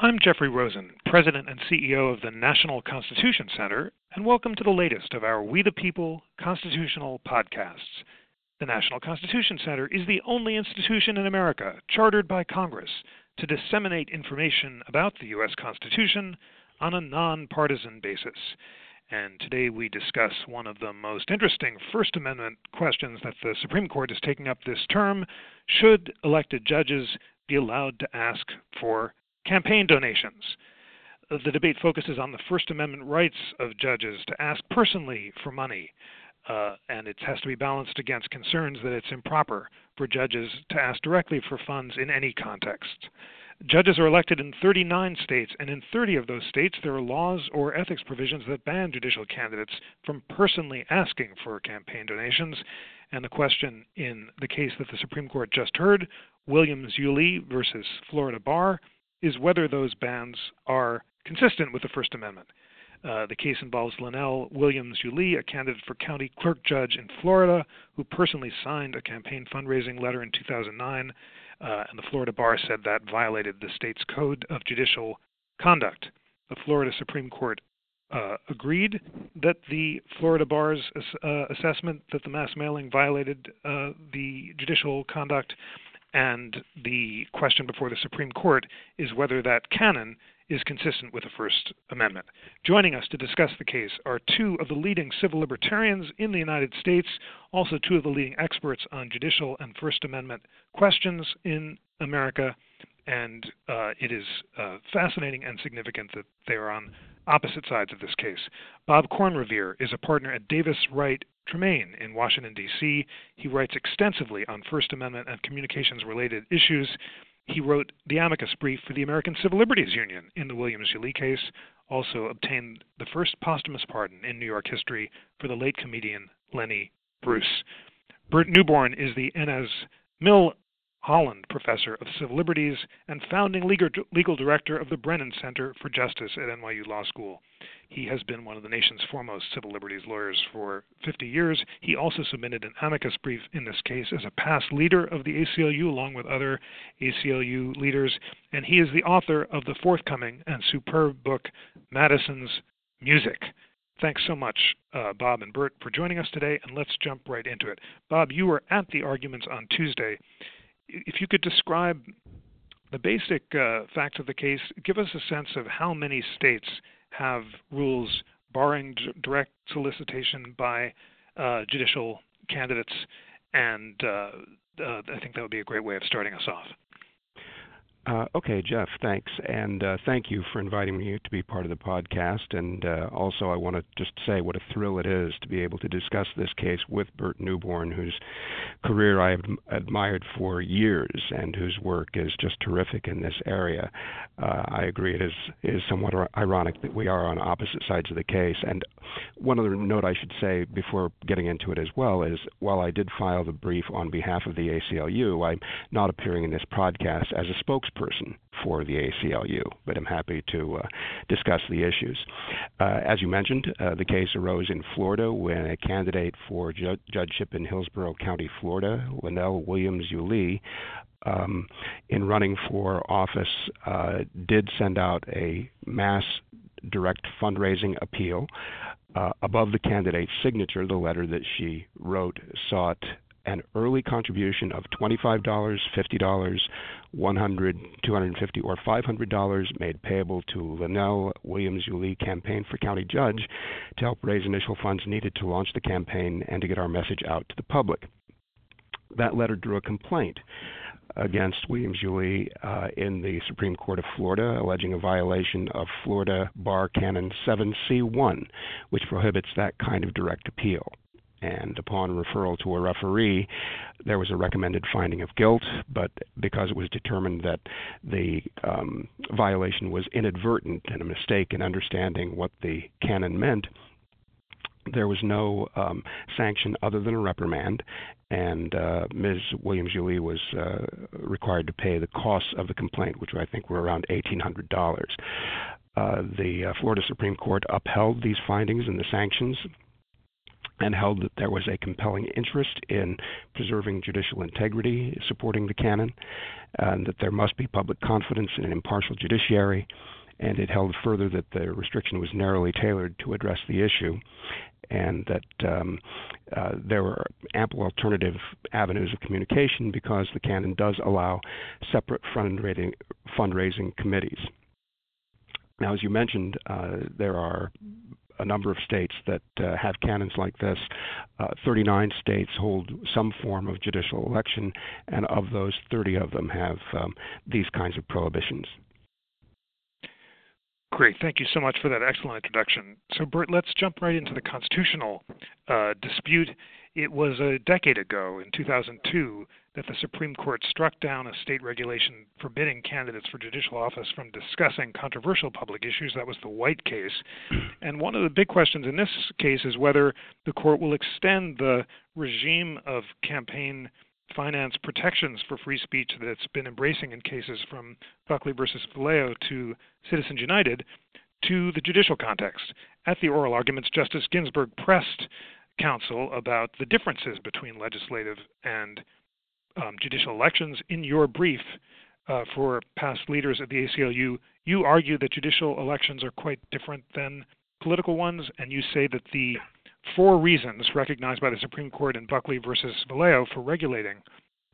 I'm Jeffrey Rosen, President and CEO of the National Constitution Center, and welcome to the latest of our We the People constitutional podcasts. The National Constitution Center is the only institution in America chartered by Congress to disseminate information about the U.S. Constitution on a nonpartisan basis. And today we discuss one of the most interesting First Amendment questions that the Supreme Court is taking up this term. Should elected judges be allowed to ask for campaign donations. The debate focuses on the First Amendment rights of judges to ask personally for money, uh, and it has to be balanced against concerns that it's improper for judges to ask directly for funds in any context. Judges are elected in 39 states, and in 30 of those states, there are laws or ethics provisions that ban judicial candidates from personally asking for campaign donations. And the question in the case that the Supreme Court just heard, Williams Yulee versus Florida Bar, is whether those bans are consistent with the First Amendment. Uh, the case involves Lanell Williams Yulee, a candidate for county clerk judge in Florida, who personally signed a campaign fundraising letter in 2009, uh, and the Florida bar said that violated the state's code of judicial conduct. The Florida Supreme Court uh, agreed that the Florida bar's uh, assessment that the mass mailing violated uh, the judicial conduct and the question before the Supreme Court is whether that canon is consistent with the First Amendment. Joining us to discuss the case are two of the leading civil libertarians in the United States, also two of the leading experts on judicial and First Amendment questions in America. And uh, it is uh, fascinating and significant that they are on opposite sides of this case. Bob Corn-Revere is a partner at Davis Wright Tremaine in Washington, D.C. He writes extensively on First Amendment and communications related issues. He wrote the amicus brief for the American Civil Liberties Union in the Williams Yulee case, also obtained the first posthumous pardon in New York history for the late comedian Lenny Bruce. Burt Neuborne is the Inez Mill Holland Professor of Civil Liberties and founding legal director of the Brennan Center for Justice at NYU Law School. He has been one of the nation's foremost civil liberties lawyers for 50 years. He also submitted an amicus brief in this case as a past leader of the ACLU, along with other ACLU leaders, and he is the author of the forthcoming and superb book, Madison's Music. Thanks so much, uh, Bob and Burt, for joining us today, and let's jump right into it. Bob, you were at the arguments on Tuesday if you could describe the basic uh, of the case, give us a sense of how many states have rules barring d- direct solicitation by uh, judicial candidates, and uh, uh, I think that would be a great way of starting us off. Uh, okay, Jeff, thanks. And uh, thank you for inviting me to be part of the podcast. And uh, also, I want to just say what a thrill it is to be able to discuss this case with Burt Neuborne, whose career I have admired for years and whose work is just terrific in this area. Uh, I agree it is, is somewhat ironic that we are on opposite sides of the case. And one other note I should say before getting into it as well is while I did file the brief on behalf of the ACLU, I'm not appearing in this podcast as a spokesperson spokesperson for the ACLU, but I'm happy to uh, discuss the issues. Uh, as you mentioned, uh, the case arose in Florida when a candidate for ju- judgeship in Hillsborough County, Florida, Lanell Williams Yulee, um, in running for office, uh, did send out a mass direct fundraising appeal. Uh, above the candidate's signature, the letter that she wrote sought an early contribution of $25, $50, $100, $250, or $500 made payable to Lanell Williams Yulee Campaign for County Judge to help raise initial funds needed to launch the campaign and to get our message out to the public. That letter drew a complaint against Williams Yulee uh, in the Supreme Court of Florida, alleging a violation of Florida Bar Canon 7C1, which prohibits that kind of direct appeal and upon referral to a referee, there was a recommended finding of guilt, but because it was determined that the um, violation was inadvertent and a mistake in understanding what the canon meant, there was no um, sanction other than a reprimand, and uh, Ms. Williams Yulee was uh, required to pay the costs of the complaint, which I think were around $1,800. Uh, the uh, Florida Supreme Court upheld these findings and the sanctions and held that there was a compelling interest in preserving judicial integrity supporting the canon, and that there must be public confidence in an impartial judiciary, and it held further that the restriction was narrowly tailored to address the issue, and that um, uh, there were ample alternative avenues of communication because the canon does allow separate fundraising, fundraising committees. Now, as you mentioned, uh, there are a number of states that uh, have canons like this. Uh, 39 states hold some form of judicial election, and of those, 30 of them have um, these kinds of prohibitions. Great. Thank you so much for that excellent introduction. So, Burt, let's jump right into the constitutional uh, dispute. It was a decade ago, in 2002, that the Supreme Court struck down a state regulation forbidding candidates for judicial office from discussing controversial public issues. That was the White case. And one of the big questions in this case is whether the court will extend the regime of campaign finance protections for free speech that it's been embracing in cases from Buckley versus Valeo to Citizens United to the judicial context. At the oral arguments, Justice Ginsburg pressed counsel about the differences between legislative and um, judicial elections. In your brief uh, for past leaders at the ACLU, you argue that judicial elections are quite different than political ones, and you say that the four reasons recognized by the Supreme Court in Buckley versus Valeo for regulating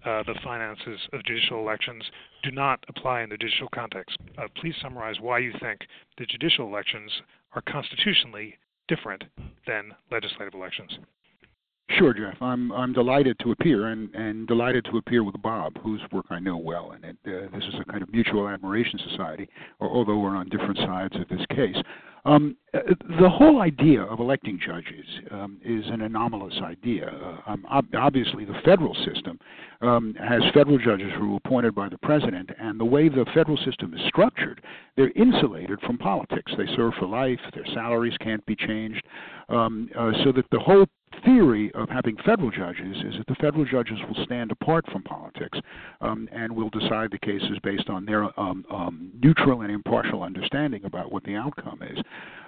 uh, the finances of judicial elections do not apply in the judicial context. Uh, please summarize why you think the judicial elections are constitutionally different than legislative elections. Sure, Jeff. I'm I'm delighted to appear and and delighted to appear with Bob, whose work I know well, and it, uh, this is a kind of mutual admiration society, although we're on different sides of this case. Um, uh, the whole idea of electing judges um, is an anomalous idea. Uh, um, ob- obviously, the federal system um, has federal judges who are appointed by the president, and the way the federal system is structured, they're insulated from politics. They serve for life, their salaries can't be changed, um, uh, so that the whole theory of having federal judges is that the federal judges will stand apart from politics um, and will decide the cases based on their um, um, neutral and impartial understanding about what the outcome is.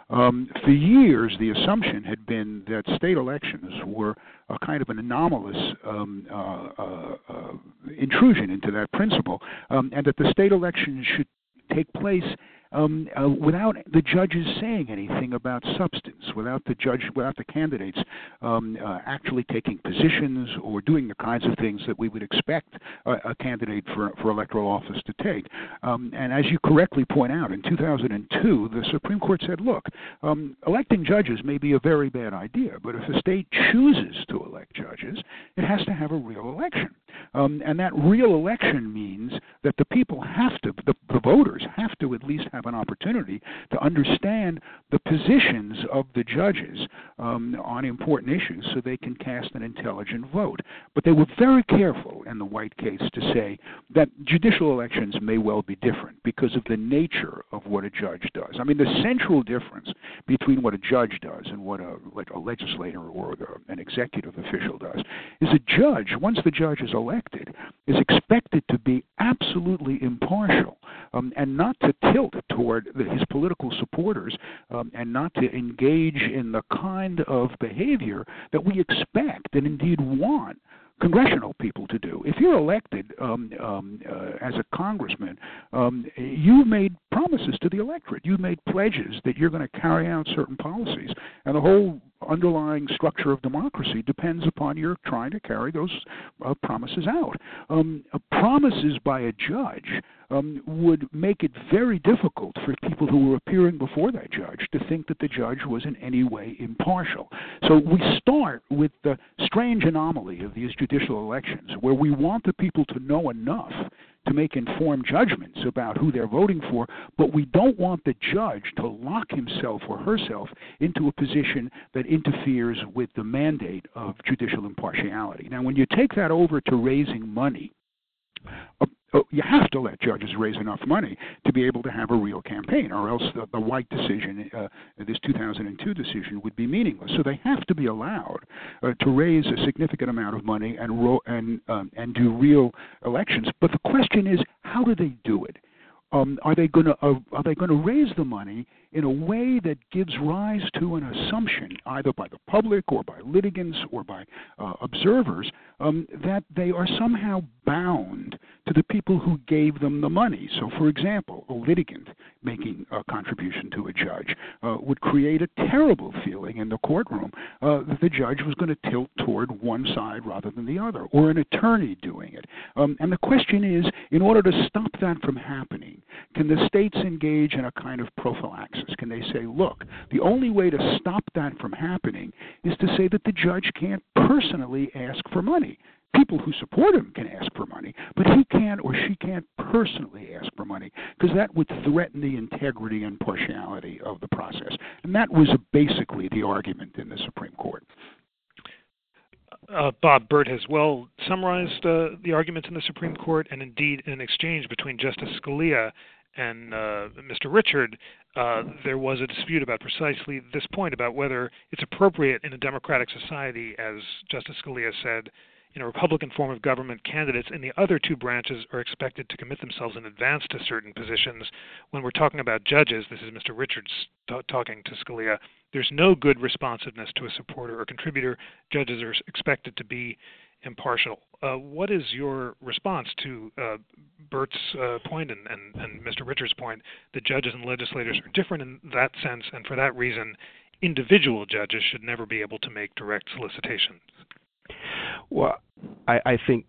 Um, for years, the assumption had been that state elections were a kind of an anomalous um, uh, uh, uh, intrusion into that principle, um, and that the state elections should take place um, uh, without the judges saying anything about substance, without the judge, without the candidates um, uh, actually taking positions or doing the kinds of things that we would expect a, a candidate for, for electoral office to take. Um, and as you correctly point out, in 2002, the Supreme Court said, look, um, electing judges may be a very bad idea, but if a state chooses to elect judges, it has to have a real election. Um, and that real election means that the people have to, the, the voters have to at least have an opportunity to understand the positions of the judges um, on important issues so they can cast an intelligent vote. But they were very careful in the White case to say that judicial elections may well be different because of the nature of what a judge does. I mean, the central difference between what a judge does and what a, like a legislator or an executive official does is a judge, once the judge is elected, is expected to be absolutely impartial um, and not to tilt toward his political supporters um, and not to engage in the kind of behavior that we expect and indeed want congressional people to do. If you're elected um, um, uh, as a congressman, um, you made promises to the electorate. You've made pledges that you're going to carry out certain policies, and the whole underlying structure of democracy depends upon your trying to carry those uh, promises out. Um, uh, promises by a judge um, would make it very difficult for people who were appearing before that judge to think that the judge was in any way impartial. So we start with the strange anomaly of these judicial elections, where we want the people to know enough to make informed judgments about who they're voting for, but we don't want the judge to lock himself or herself into a position that interferes with the mandate of judicial impartiality. Now, when you take that over to raising money, uh, you have to let judges raise enough money to be able to have a real campaign, or else the, the White decision, uh, this 2002 decision, would be meaningless. So they have to be allowed uh, to raise a significant amount of money and ro- and um, and do real elections. But the question is, how do they do it? Um, are they going to uh, are they going to raise the money in a way that gives rise to an assumption, either by the public or by litigants or by uh, observers, um, that they are somehow bound to the people who gave them the money. So, for example, a litigant making a contribution to a judge uh, would create a terrible feeling in the courtroom uh, that the judge was going to tilt toward one side rather than the other, or an attorney doing it. Um, and the question is, in order to stop that from happening, can the states engage in a kind of prophylaxis? Can they say, look, the only way to stop that from happening is to say that the judge can't personally ask for money? People who support him can ask for money, but he can't or she can't personally ask for money because that would threaten the integrity and partiality of the process. And that was basically the argument in the Supreme Court. Uh, Bob Burt has well summarized uh, the arguments in the Supreme Court, and indeed, in an exchange between Justice Scalia and uh, Mr. Richard, uh, there was a dispute about precisely this point about whether it's appropriate in a democratic society, as Justice Scalia said, in a Republican form of government, candidates in the other two branches are expected to commit themselves in advance to certain positions. When we're talking about judges, this is Mr. Richards t- talking to Scalia, there's no good responsiveness to a supporter or contributor. Judges are expected to be impartial. Uh, what is your response to uh, Burt's uh, point and, and, and, Mr. Richards' point that judges and legislators are different in that sense, and for that reason, individual judges should never be able to make direct solicitations? Well, I, I think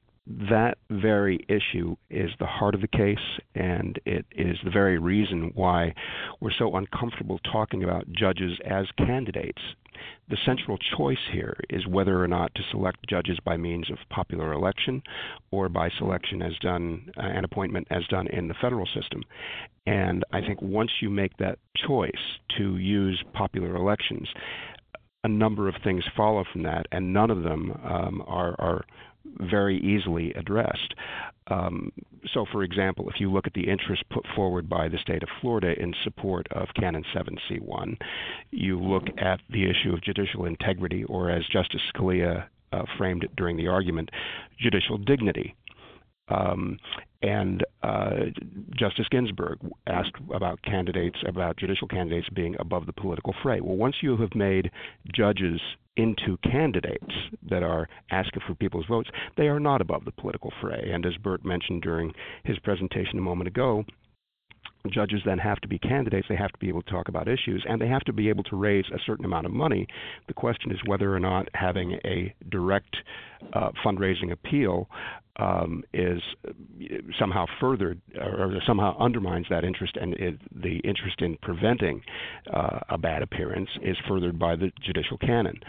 that very issue is the heart of the case, and it is the very reason why we're so uncomfortable talking about judges as candidates. The central choice here is whether or not to select judges by means of popular election or by selection as done, uh, an appointment as done in the federal system. And I think once you make that choice to use popular elections, a number of things follow from that, and none of them um, are, are very easily addressed. Um, so, for example, if you look at the interest put forward by the state of Florida in support of Canon 7C1, you look at the issue of judicial integrity, or as Justice Scalia uh, framed it during the argument, judicial dignity. Um, and uh, Justice Ginsburg asked about candidates, about judicial candidates being above the political fray. Well, once you have made judges into candidates that are asking for people's votes, they are not above the political fray. And as Burt mentioned during his presentation a moment ago, judges then have to be candidates. They have to be able to talk about issues, and they have to be able to raise a certain amount of money. The question is whether or not having a direct uh, fundraising appeal um, is somehow furthered or somehow undermines that interest, and it, the interest in preventing uh, a bad appearance is furthered by the judicial canon.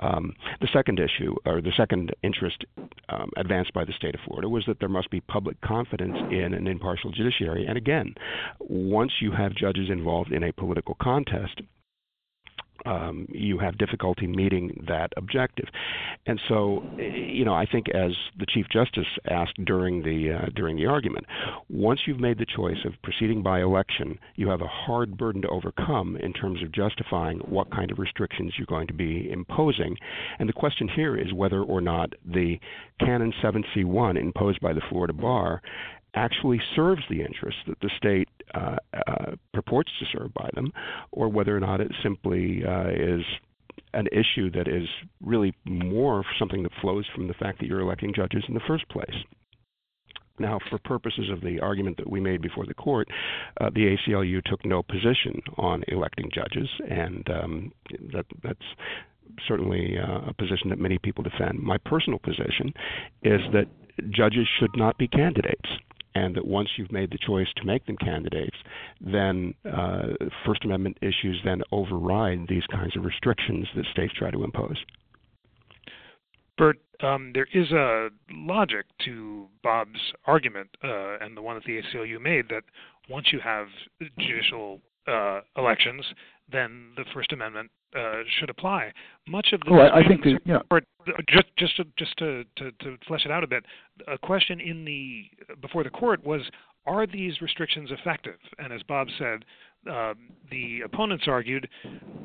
Um, the second issue, or the second interest um, advanced by the state of Florida, was that there must be public confidence in an impartial judiciary. And again, once you have judges involved in a political contest, um, you have difficulty meeting that objective. And so, you know, I think as the Chief Justice asked during the uh, during the argument, once you've made the choice of proceeding by election, you have a hard burden to overcome in terms of justifying what kind of restrictions you're going to be imposing. And the question here is whether or not the Canon 7C1 imposed by the Florida Bar actually serves the interests that the state uh, uh, purports to serve by them, or whether or not it simply uh, is an issue that is really more something that flows from the fact that you're electing judges in the first place. Now, for purposes of the argument that we made before the court, uh, the ACLU took no position on electing judges, and um, that, that's certainly uh, a position that many people defend. My personal position is that judges should not be candidates and that once you've made the choice to make them candidates, then uh, First Amendment issues then override these kinds of restrictions that states try to impose. Burt, um, there is a logic to Bob's argument uh, and the one that the ACLU made that once you have judicial uh, elections, then the First Amendment uh, should apply. Much of the oh, I, I think that, yeah. just just to, just to, to, to flesh it out a bit, a question in the before the court was, are these restrictions effective? And as Bob said, uh, the opponents argued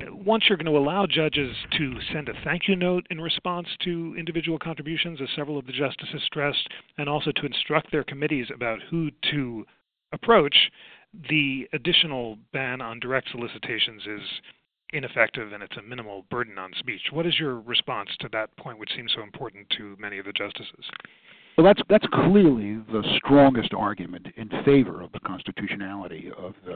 once you're going to allow judges to send a thank you note in response to individual contributions, as several of the justices stressed, and also to instruct their committees about who to approach, the additional ban on direct solicitations is ineffective and it's a minimal burden on speech. What is your response to that point, which seems so important to many of the justices? Well, that's that's clearly the strongest argument in favor of the constitutionality of the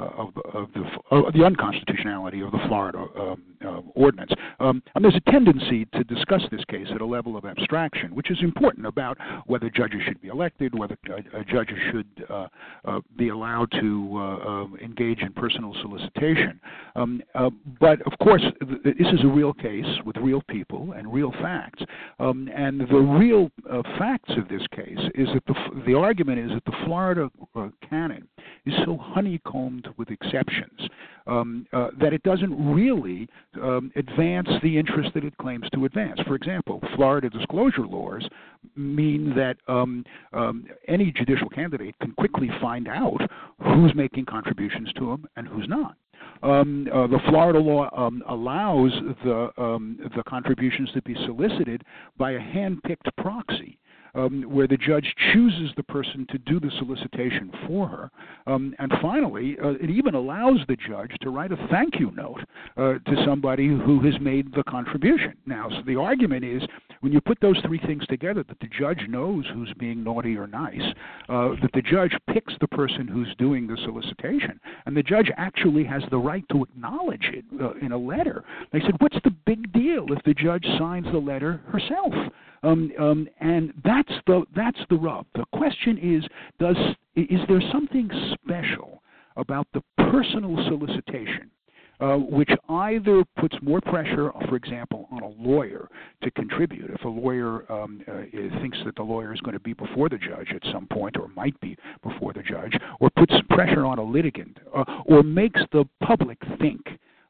uh, of, of the of the unconstitutionality of the Florida um, uh, ordinance. Um, and there's a tendency to discuss this case at a level of abstraction, which is important about whether judges should be elected, whether uh, judges should uh, uh, be allowed to uh, um, engage in personal solicitation. Um, but of course, th- this is a real case with real people and real facts, um, and the real facts facts of this case is that the the argument is that the Florida uh, canon is so honeycombed with exceptions um, uh, that it doesn't really um, advance the interest that it claims to advance. For example, Florida disclosure laws mean that um, um any judicial candidate can quickly find out who's making contributions to them and who's not. Um, uh, the Florida law um, allows the um, the contributions to be solicited by a hand-picked proxy um, where the judge chooses the person to do the solicitation for her. Um, and finally, uh, it even allows the judge to write a thank you note uh, to somebody who has made the contribution. Now, so the argument is when you put those three things together, that the judge knows who's being naughty or nice, uh, that the judge picks the person who's doing the solicitation, and the judge actually has the right to acknowledge it uh, in a letter. They said, What's the big deal if the judge signs the letter herself? Um, um, and that's the that's the rub. The question is, does is there something special about the personal solicitation? Uh, which either puts more pressure, for example, on a lawyer to contribute. If a lawyer um, uh, thinks that the lawyer is going to be before the judge at some point, or might be before the judge, or puts pressure on a litigant, uh, or makes the public think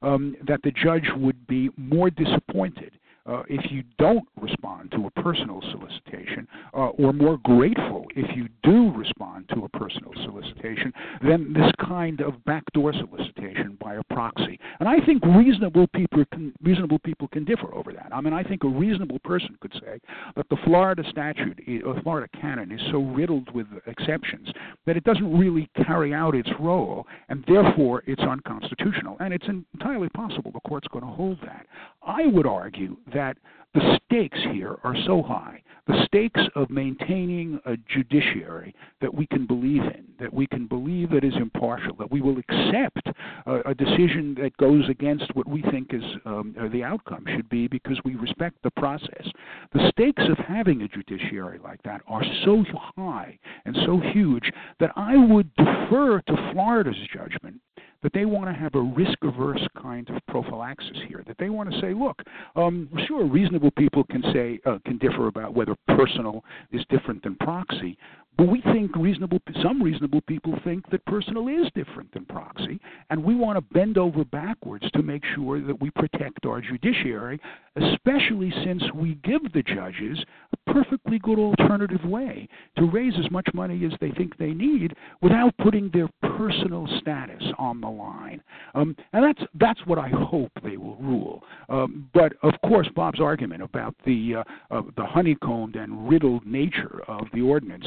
um, that the judge would be more disappointed uh, if you don't respond to a personal solicitation, uh, or more grateful if you do respond to a personal solicitation than this kind of backdoor solicitation by a proxy. And I think reasonable people can, reasonable people can differ over that. I mean, I think a reasonable person could say that the Florida statute, or Florida canon, is so riddled with exceptions that it doesn't really carry out its role, and therefore it's unconstitutional. And it's entirely possible the court's going to hold that. I would argue that the stakes here are so high. The stakes of maintaining a judiciary that we can believe in, that we can believe that is impartial, that we will accept a, a decision that goes against what we think is um, the outcome should be because we respect the process. The stakes of having a judiciary like that are so high and so huge that I would defer to Florida's judgment that they want to have a risk averse kind of prophylaxis here. That they want to say, look, um, sure, reasonable people can say uh, can differ about whether personal is different than proxy, but we think reasonable, some reasonable people think that personal is different than proxy, and we want to bend over backwards to make sure that we protect our judiciary, especially since we give the judges a perfectly good alternative way to raise as much money as they think they need without putting their personal status on the line. Um, and that's that's what I hope they will rule. Um, but of course, Bob's argument about the uh, uh, the honeycombed and riddled nature of the ordinance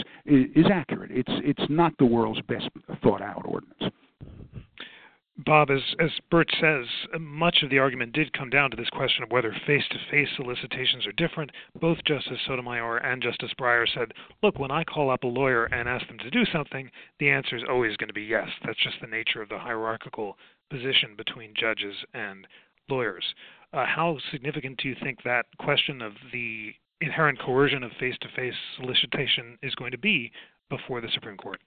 is accurate. It's it's not the world's best thought out ordinance. Bob, as, as Burt says, much of the argument did come down to this question of whether face to face solicitations are different. Both Justice Sotomayor and Justice Breyer said, look, when I call up a lawyer and ask them to do something, the answer is always going to be yes. That's just the nature of the hierarchical position between judges and lawyers. Uh, how significant do you think that question of the inherent coercion of face to face solicitation is going to be before the Supreme Court?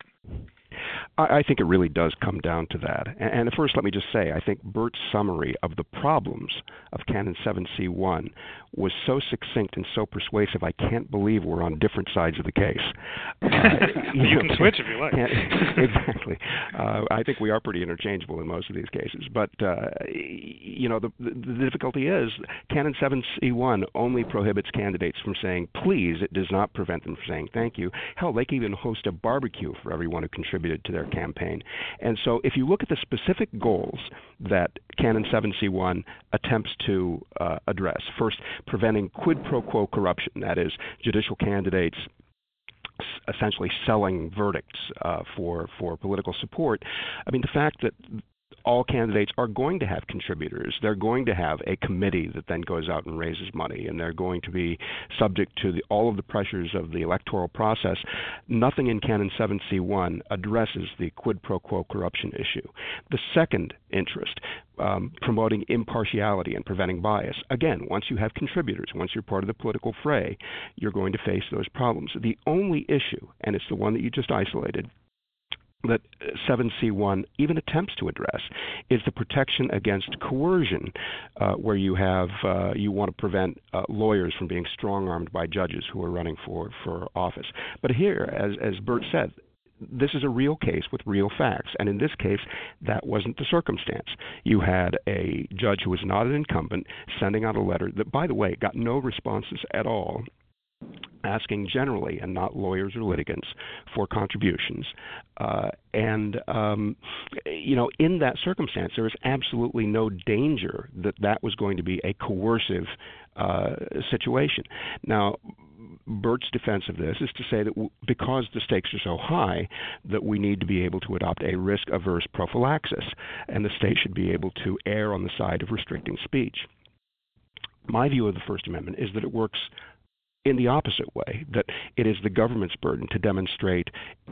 I, I think it really does come down to that. And, and first, let me just say, I think Burt's summary of the problems of Canon 7C1 was so succinct and so persuasive. I can't believe we're on different sides of the case. Uh, you, you know, can switch if you like. exactly. Uh, I think we are pretty interchangeable in most of these cases. But uh, you know, the, the, the difficulty is Canon 7C1 only prohibits candidates from saying please. It does not prevent them from saying thank you. Hell, they can even host a barbecue for everyone who contributed to their campaign. And so, if you look at the specific goals that Canon 7C1 attempts to uh, address, first, preventing quid pro quo corruption, that is, judicial candidates essentially selling verdicts uh, for for political support. I mean, the fact that all candidates are going to have contributors. They're going to have a committee that then goes out and raises money, and they're going to be subject to the, all of the pressures of the electoral process. Nothing in Canon 7C1 addresses the quid pro quo corruption issue. The second interest, um, promoting impartiality and preventing bias. Again, once you have contributors, once you're part of the political fray, you're going to face those problems. The only issue, and it's the one that you just isolated, that 7C1 even attempts to address is the protection against coercion, uh, where you have uh, you want to prevent uh, lawyers from being strong-armed by judges who are running for for office. But here, as as Burt said, this is a real case with real facts. And in this case, that wasn't the circumstance. You had a judge who was not an incumbent sending out a letter that, by the way, got no responses at all asking generally and not lawyers or litigants for contributions. Uh, and, um, you know, in that circumstance, there is absolutely no danger that that was going to be a coercive uh, situation. Now, Burt's defense of this is to say that w- because the stakes are so high, that we need to be able to adopt a risk averse prophylaxis, and the state should be able to err on the side of restricting speech. My view of the First Amendment is that it works in the opposite way, that it is the government's burden to demonstrate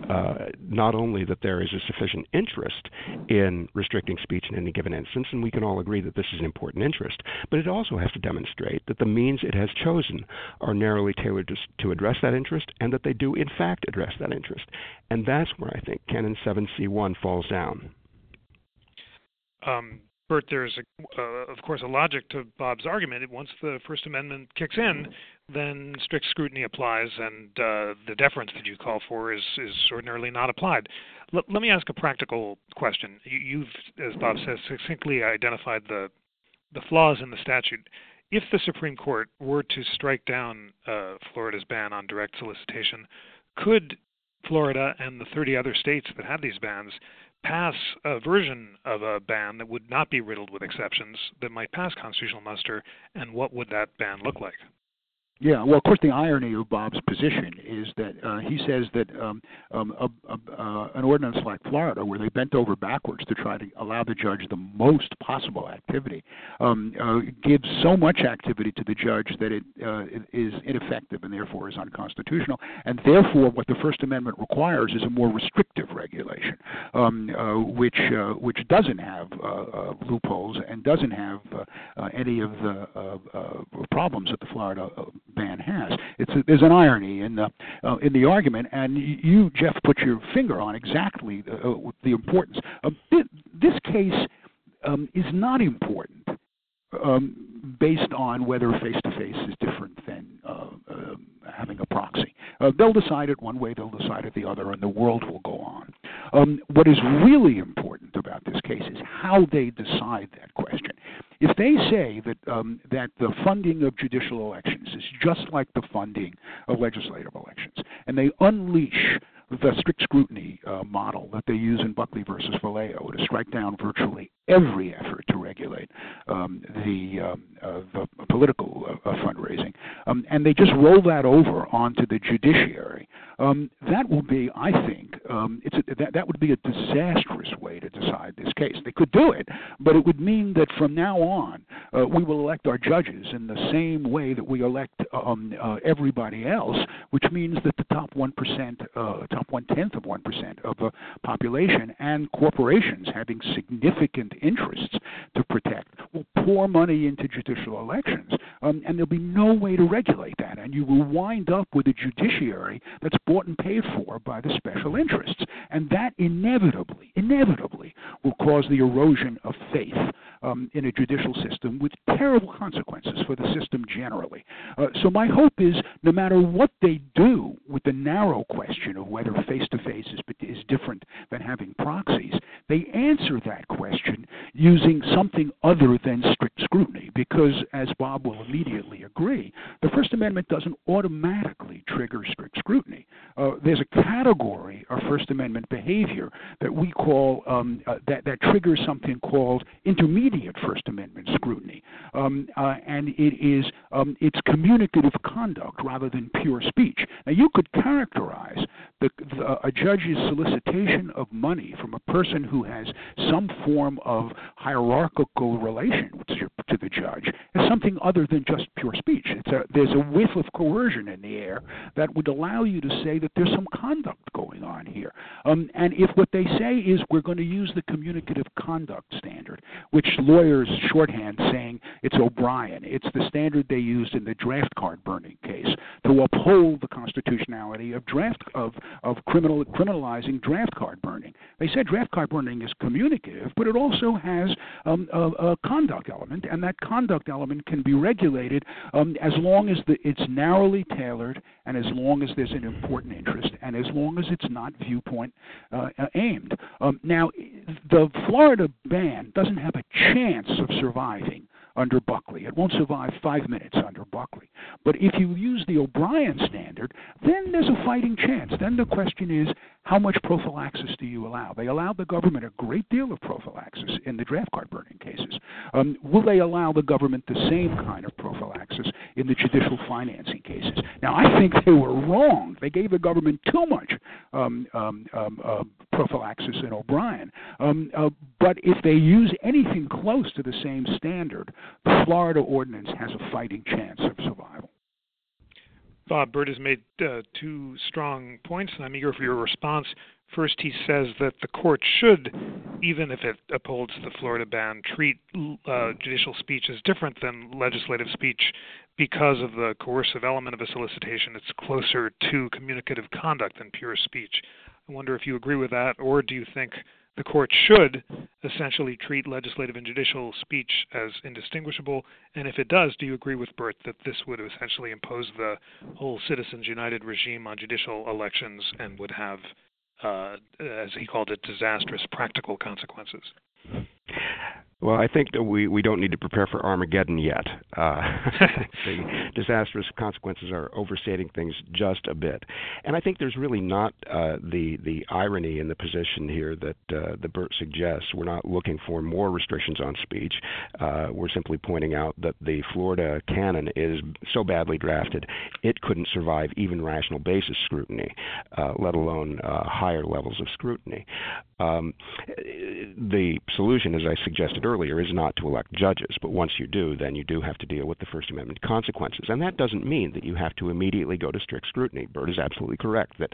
uh, not only that there is a sufficient interest in restricting speech in any given instance, and we can all agree that this is an important interest, but it also has to demonstrate that the means it has chosen are narrowly tailored to, to address that interest and that they do, in fact, address that interest. And that's where I think Canon 7C1 falls down. Um, Burt, there's a, uh, of course a logic to Bob's argument. Once the First Amendment kicks in, then strict scrutiny applies, and uh, the deference that you call for is is ordinarily not applied. L- let me ask a practical question. You, have as Bob says, succinctly identified the the flaws in the statute. If the Supreme Court were to strike down uh, Florida's ban on direct solicitation, could Florida and the 30 other states that have these bans pass a version of a ban that would not be riddled with exceptions that might pass constitutional muster, and what would that ban look like? Yeah, well, of course, the irony of Bob's position is that uh, he says that um, um, a, a, uh, an ordinance like Florida, where they bent over backwards to try to allow the judge the most possible activity, um, uh, gives so much activity to the judge that it, uh, ineffective and therefore is unconstitutional. And therefore, what the First Amendment requires is a more restrictive regulation, um, uh, which uh, which doesn't have loopholes and doesn't have any of the problems that the Florida ban has. It's a, there's an irony in the uh, in the argument, and you, Jeff, put your finger on exactly the, uh, the importance. Uh, this case um, is not important um, based on whether face to face is different than uh, uh, having a proxy. Uh, they'll decide it one way, they'll decide it the other, and the world will go on. Um, what is really important about this case is how they decide that question. If they say that um, that the funding of judicial elections is just like the funding of legislative elections, and they unleash the strict scrutiny uh, model that they use in Buckley versus Valeo to strike down virtually every effort to regulate um, the, um, uh, the political uh, fundraising, um, and they just roll that over onto the judiciary. Um, that will be, I think, um, it's a, that, that would be a disastrous way to decide this case. They could do it, but it would mean that from now on uh, we will elect our judges in the same way that we elect um, uh, everybody else, which means that the top one percent, uh, top one tenth of one percent of the population and corporations having significant interests to protect will pour money into judicial elections, um, and there'll be no way to regulate that, and you will wind up with a judiciary that's bought and paid for by the special interests, and that inevitably, inevitably, will cause the erosion of faith um, in a judicial system with terrible consequences for the system generally. Uh, so my hope is, no matter what they do with the narrow question of whether face-to-face is, is different than having proxies, they answer that question using something other than strict scrutiny, because as Bob will immediately agree, the First Amendment doesn't automatically trigger strict scrutiny. Uh, there's a category of First Amendment behavior that we call um, uh, that that triggers something called intermediate First Amendment scrutiny, um, uh, and it is um, it's communicative conduct rather than pure speech. Now you could characterize the, the, a judge's solicitation of money from a person who has some form of hierarchical relation to, to the judge as something other than just pure speech. A, there's a whiff of coercion in the air that would allow you to say that there's some conduct going on here. Um, and if what they say is we're going to use the communicative conduct standard, which lawyers shorthand saying it's O'Brien, it's the standard they used in the draft card burning case to uphold the constitutionality of draft of of criminal criminalizing draft card burning. They said draft card burning is communicative, but it also has um, a, a, conduct element, and that conduct element can be regulated um, as long as the, it's narrowly tailored, and as long as there's an important interest, and as long as it's not viewpoint uh, aimed. Um, now, the Florida ban doesn't have a chance of surviving under Buckley. It won't survive five minutes under Buckley. But if you use the O'Brien standard, then there's a fighting chance. Then the question is, how much prophylaxis do you allow? They allowed the government a great deal of prophylaxis in the draft card burning cases. Um, will they allow the government the same kind of prophylaxis in the judicial financing cases? Now, I think they were wrong. They gave the government too much um, um, um uh, prophylaxis in O'Brien. Um, uh, but if they use anything close to the same standard, the Florida ordinance has a fighting chance of survival. Bob Burt has made uh, two strong points, and I'm eager for your response. First, he says that the court should, even if it upholds the Florida ban, treat uh, judicial speech as different than legislative speech because of the coercive element of a solicitation. It's closer to communicative conduct than pure speech. I wonder if you agree with that, or do you think the court should essentially treat legislative and judicial speech as indistinguishable? And if it does, do you agree with Burt that this would essentially impose the whole Citizens United regime on judicial elections and would have, uh, as he called it, disastrous practical consequences? Well, I think that we, we don't need to prepare for Armageddon yet. Uh, the disastrous consequences are overstating things just a bit, and I think there's really not uh, the the irony in the position here that uh, the Burt suggests. We're not looking for more restrictions on speech. Uh, we're simply pointing out that the Florida canon is so badly drafted it couldn't survive even rational basis scrutiny, uh, let alone uh, higher levels of scrutiny. Um, the solution, as I suggested earlier, is not to elect judges, but once you do, then you do have to deal with the First Amendment consequences. And that doesn't mean that you have to immediately go to strict scrutiny. Burt is absolutely correct that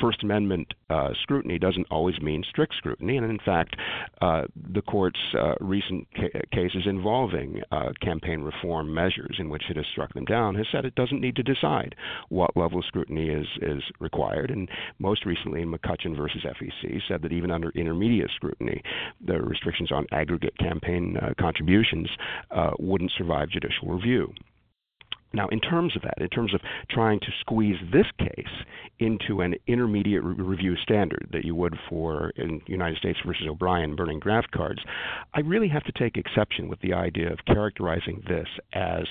First Amendment uh, scrutiny doesn't always mean strict scrutiny. And in fact, uh, the court's uh, recent ca- cases involving uh, campaign reform measures in which it has struck them down has said it doesn't need to decide what level of scrutiny is, is required. And most recently McCutcheon versus FEC said that even under intermediate scrutiny, the restrictions on aggregate campaign uh, contributions uh, wouldn't survive judicial review. Now, in terms of that, in terms of trying to squeeze this case into an intermediate re- review standard that you would for in United States versus O'Brien burning draft cards, I really have to take exception with the idea of characterizing this as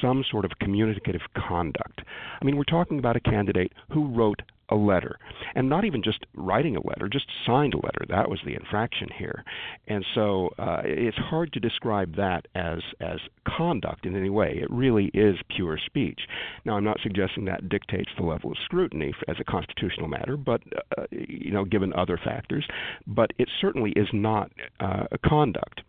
some sort of communicative conduct. I mean, we're talking about a candidate who wrote a letter. And not even just writing a letter just signed a letter. That was the infraction here. And so uh, it's hard to describe that as as conduct in any way. It really is pure speech. Now i'm not suggesting that dictates the level of scrutiny as a constitutional matter but uh, you know given other factors. But it certainly is not uh, conduct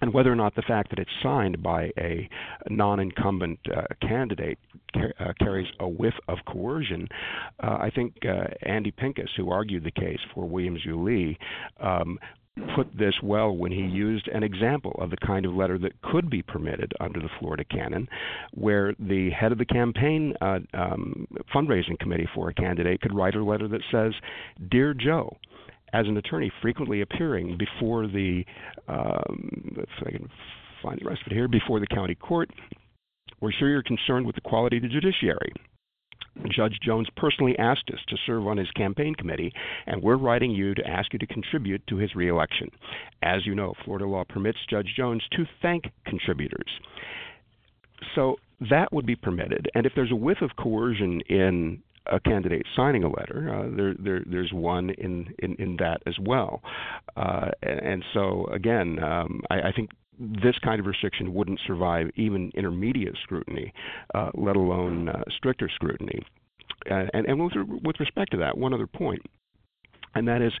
and whether or not the fact that it's signed by a non-incumbent uh, candidate uh, carries a whiff of coercion, uh, I think uh, Andy Pincus, who argued the case for Williams Yulee, um, put this well when he used an example of the kind of letter that could be permitted under the Florida canon, where the head of the campaign uh, um, fundraising committee for a candidate could write a letter that says, "Dear Joe." As an attorney frequently appearing before the, um, if I can find the rest of it here, before the county court. We're sure you're concerned with the quality of the judiciary. Judge Jones personally asked us to serve on his campaign committee, and we're writing you to ask you to contribute to his reelection. As you know, Florida law permits Judge Jones to thank contributors. So that would be permitted. And if there's a whiff of coercion in a candidate signing a letter. Uh, there, there, there's one in, in, in that as well. Uh, and so, again, um, I, I think this kind of restriction wouldn't survive even intermediate scrutiny, uh, let alone uh, stricter scrutiny. Uh, and, and with, with respect to that, one other point, and that is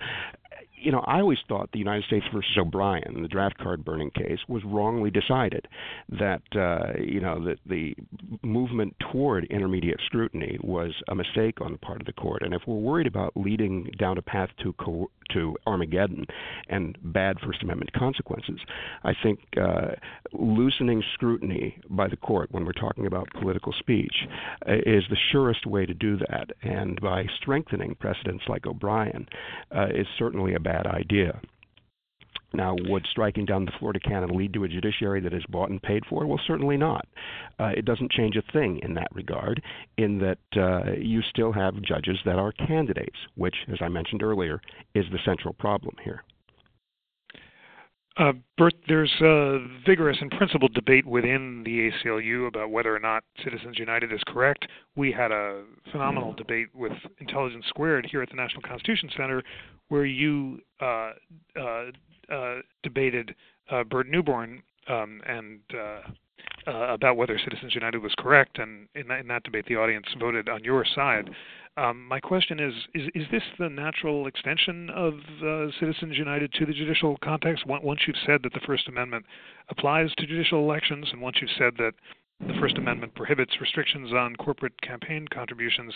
you know, I always thought the United States versus O'Brien, the draft card burning case, was wrongly decided. That uh, you know that the movement toward intermediate scrutiny was a mistake on the part of the court. And if we're worried about leading down a path to co- to Armageddon and bad First Amendment consequences, I think uh, loosening scrutiny by the court when we're talking about political speech uh, is the surest way to do that. And by strengthening precedents like O'Brien, uh, is certainly a bad idea. Now, would striking down the Florida canon lead to a judiciary that is bought and paid for? Well, certainly not. Uh, it doesn't change a thing in that regard, in that uh, you still have judges that are candidates, which, as I mentioned earlier, is the central problem here. Uh, Burt, there's a vigorous and principled debate within the ACLU about whether or not Citizens United is correct. We had a phenomenal debate with Intelligence Squared here at the National Constitution Center, where you uh, uh, uh, debated uh, Burt Neuborne um, and uh, about whether Citizens United was correct, and in that, in that debate, the audience voted on your side. Um, my question is, is: Is this the natural extension of uh, Citizens United to the judicial context? Once you've said that the First Amendment applies to judicial elections, and once you've said that the First Amendment prohibits restrictions on corporate campaign contributions,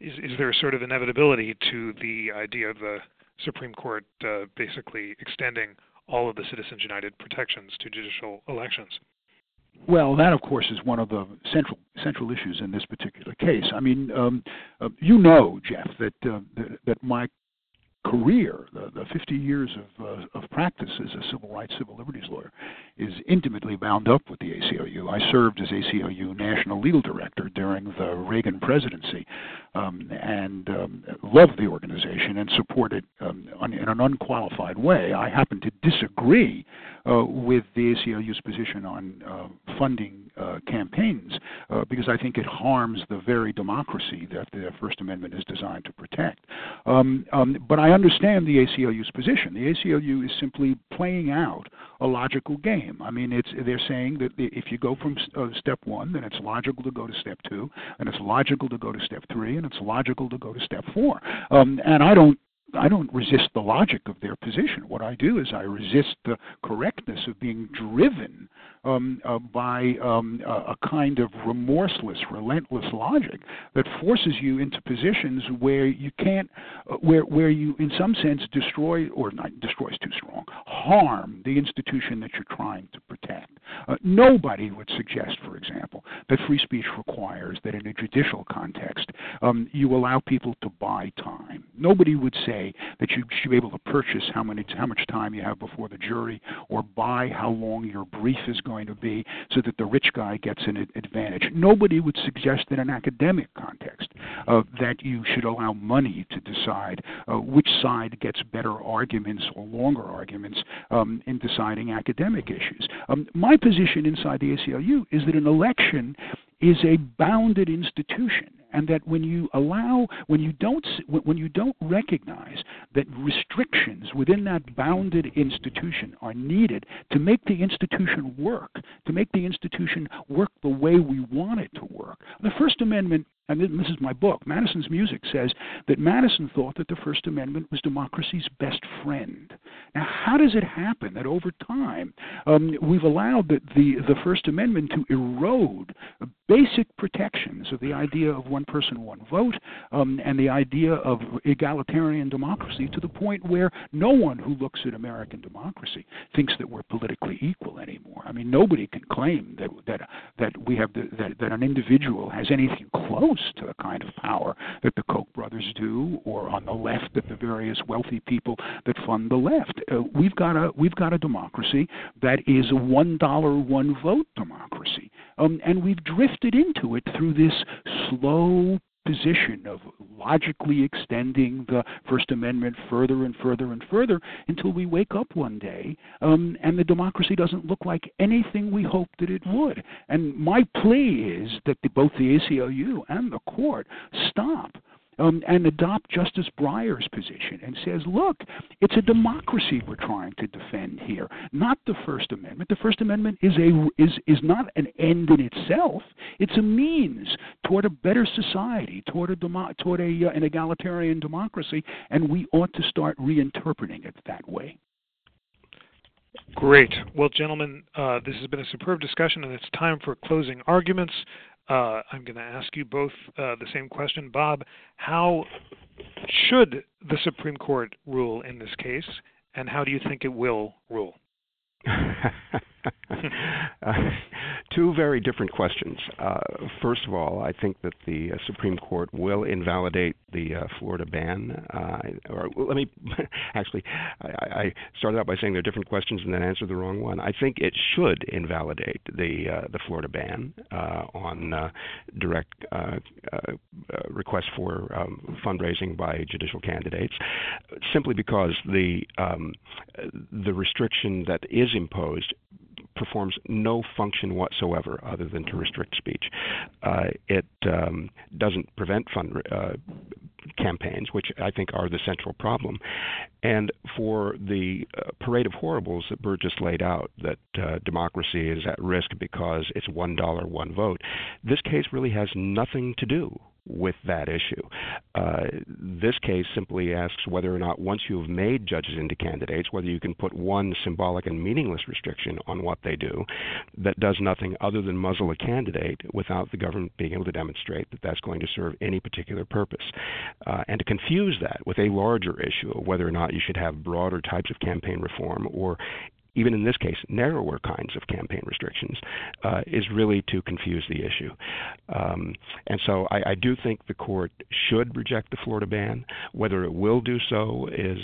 is, is there sort of inevitability to the idea of the Supreme Court uh, basically extending all of the Citizens United protections to judicial elections? Well, that of course is one of the central central issues in this particular case. I mean, um, uh, you know, Jeff, that, uh, that that my career, the, the 50 years of, uh, of practice as a civil rights, civil liberties lawyer, is intimately bound up with the ACLU. I served as ACLU National Legal Director during the Reagan presidency um, and um, loved the organization and support it um, in an unqualified way. I happen to disagree uh, with the ACLU's position on uh, funding uh, campaigns uh, because I think it harms the very democracy that the First Amendment is designed to protect. Um, um, but I understand the ACLU's position. The ACLU is simply playing out a logical game. I mean, it's they're saying that if you go from uh, step one, then it's logical to go to step two, and it's logical to go to step three, and it's logical to go to step four. Um, and I don't I don't resist the logic of their position. What I do is I resist the correctness of being driven um, uh, by um, a, a kind of remorseless, relentless logic that forces you into positions where you can't, uh, where where you, in some sense, destroy or not destroy is too strong, harm the institution that you're trying to protect. Uh, nobody would suggest, for example, that free speech requires that in a judicial context um, you allow people to buy time. Nobody would say that you should be able to purchase how many how much time you have before the jury or buy how long your brief is going to be so that the rich guy gets an advantage. Nobody would suggest in an academic context uh, that you should allow money to decide uh, which side gets better arguments or longer arguments um, in deciding academic issues. Um, my position inside the ACLU is that an election is a bounded institution and that when you allow when you don't when you don't recognize that restrictions within that bounded institution are needed to make the institution work to make the institution work the way we want it to work the first amendment and this is my book, Madison's Music, says that Madison thought that the First Amendment was democracy's best friend. Now, how does it happen that over time um, we've allowed the, the, the First Amendment to erode basic protections of the idea of one person, one vote, um, and the idea of egalitarian democracy to the point where no one who looks at American democracy thinks that we're politically equal anymore? I mean, nobody can claim that, that, that, we have the, that, that an individual has anything close to the kind of power that the Koch brothers do, or on the left that the various wealthy people that fund the left. Uh, we've got a we've got a democracy that is a one dollar one vote democracy, um, and we've drifted into it through this slow position of logically extending the First Amendment further and further and further until we wake up one day um, and the democracy doesn't look like anything we hoped that it would. And my plea is that the, both the ACLU and the court stop um, and adopt Justice Breyer's position and says, look, it's a democracy we're trying to defend here, not the First Amendment. The First Amendment is a is is not an end in itself. It's a means toward a better society, toward a demo, toward a uh, an egalitarian democracy, and we ought to start reinterpreting it that way. Great. Well, gentlemen, uh, this has been a superb discussion, and it's time for closing arguments. Uh, I'm going to ask you both uh, the same question. Bob, how should the Supreme Court rule in this case, and how do you think it will rule? uh, two very different questions. Uh, first of all, I think that the uh, Supreme Court will invalidate the uh, Florida ban. Uh, or let me actually, I, I, started out by saying there are different questions and then answered the wrong one. I think it should invalidate the the Florida ban on direct requests for um, fundraising by judicial candidates, simply because the um, the restriction that is imposed performs no function whatsoever other than to restrict speech. Uh, it um, doesn't prevent fund uh, campaigns, which I think are the central problem. And for the uh, parade of horribles that Burt just laid out, that uh, democracy is at risk because it's one dollar, one vote, this case really has nothing to do with that issue. Uh, this case simply asks whether or not, once you have made judges into candidates, whether you can put one symbolic and meaningless restriction on what they do that does nothing other than muzzle a candidate without the government being able to demonstrate that that's going to serve any particular purpose. Uh, and to confuse that with a larger issue of whether or not you should have broader types of campaign reform or even in this case, narrower kinds of campaign restrictions, uh, is really to confuse the issue. Um, and so I, I, do think the court should reject the Florida ban. Whether it will do so is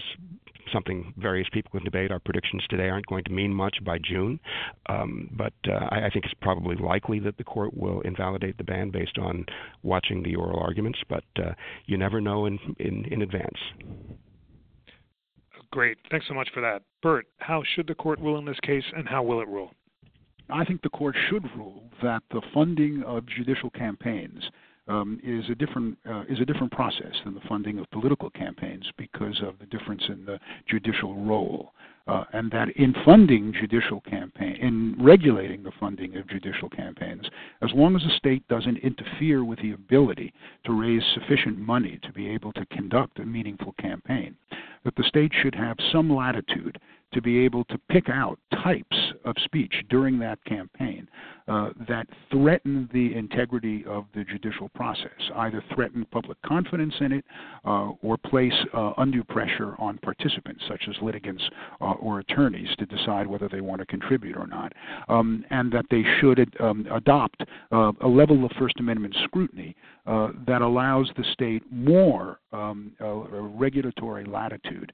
something various people can debate. Our predictions today aren't going to mean much by June, um, but uh, I, I, think it's probably likely that the court will invalidate the ban based on watching the oral arguments, but uh, you never know in, in, in advance. Great. Thanks so much for that. Burt, how should the court rule in this case, and how will it rule? I think the court should rule that the funding of judicial campaigns um, is a different uh, is a different process than the funding of political campaigns because of the difference in the judicial role, uh, and that in funding judicial campaign, in regulating the funding of judicial campaigns, as long as the state doesn't interfere with the ability to raise sufficient money to be able to conduct a meaningful campaign, that the state should have some latitude to be able to pick out types of speech during that campaign uh, that threaten the integrity of the judicial process, either threaten public confidence in it uh, or place uh, undue pressure on participants, such as litigants uh, or attorneys, to decide whether they want to contribute or not, um, and that they should um, adopt uh, a level of First Amendment scrutiny that allows the state more um, regulatory latitude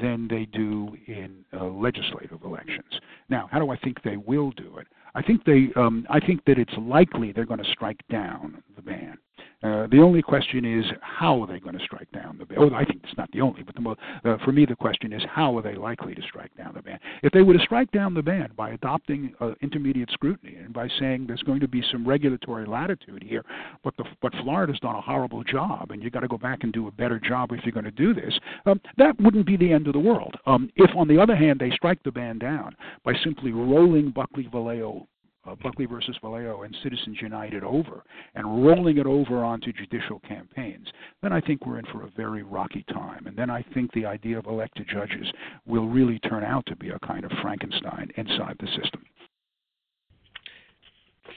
than they do in legislative elections. Now, how do I think they will do it? I think they, um, I think that it's likely they're going to strike down the ban. Uh, the only question is how are they going to strike down the ban? Oh, I think it's not the only, but the mo- uh, for me the question is how are they likely to strike down the ban? If they were to strike down the ban by adopting uh, intermediate scrutiny and by saying there's going to be some regulatory latitude here, but the, but Florida's done a horrible job and you've got to go back and do a better job if you're going to do this, um, that wouldn't be the end of the world. Um, if on the other hand they strike the ban down by simply rolling Buckley Valeo uh, Buckley versus Valeo and Citizens United over and rolling it over onto judicial campaigns, then I think we're in for a very rocky time. And then I think the idea of elected judges will really turn out to be a kind of Frankenstein inside the system.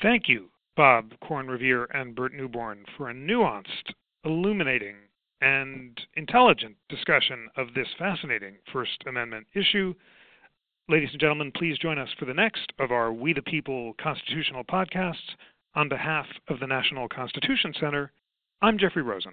Thank you, Bob Corn-Revere and Burt Neuborne, for a nuanced, illuminating, and intelligent discussion of this fascinating First Amendment issue. Ladies and gentlemen, please join us for the next of our We the People constitutional podcasts. On behalf of the National Constitution Center, I'm Jeffrey Rosen.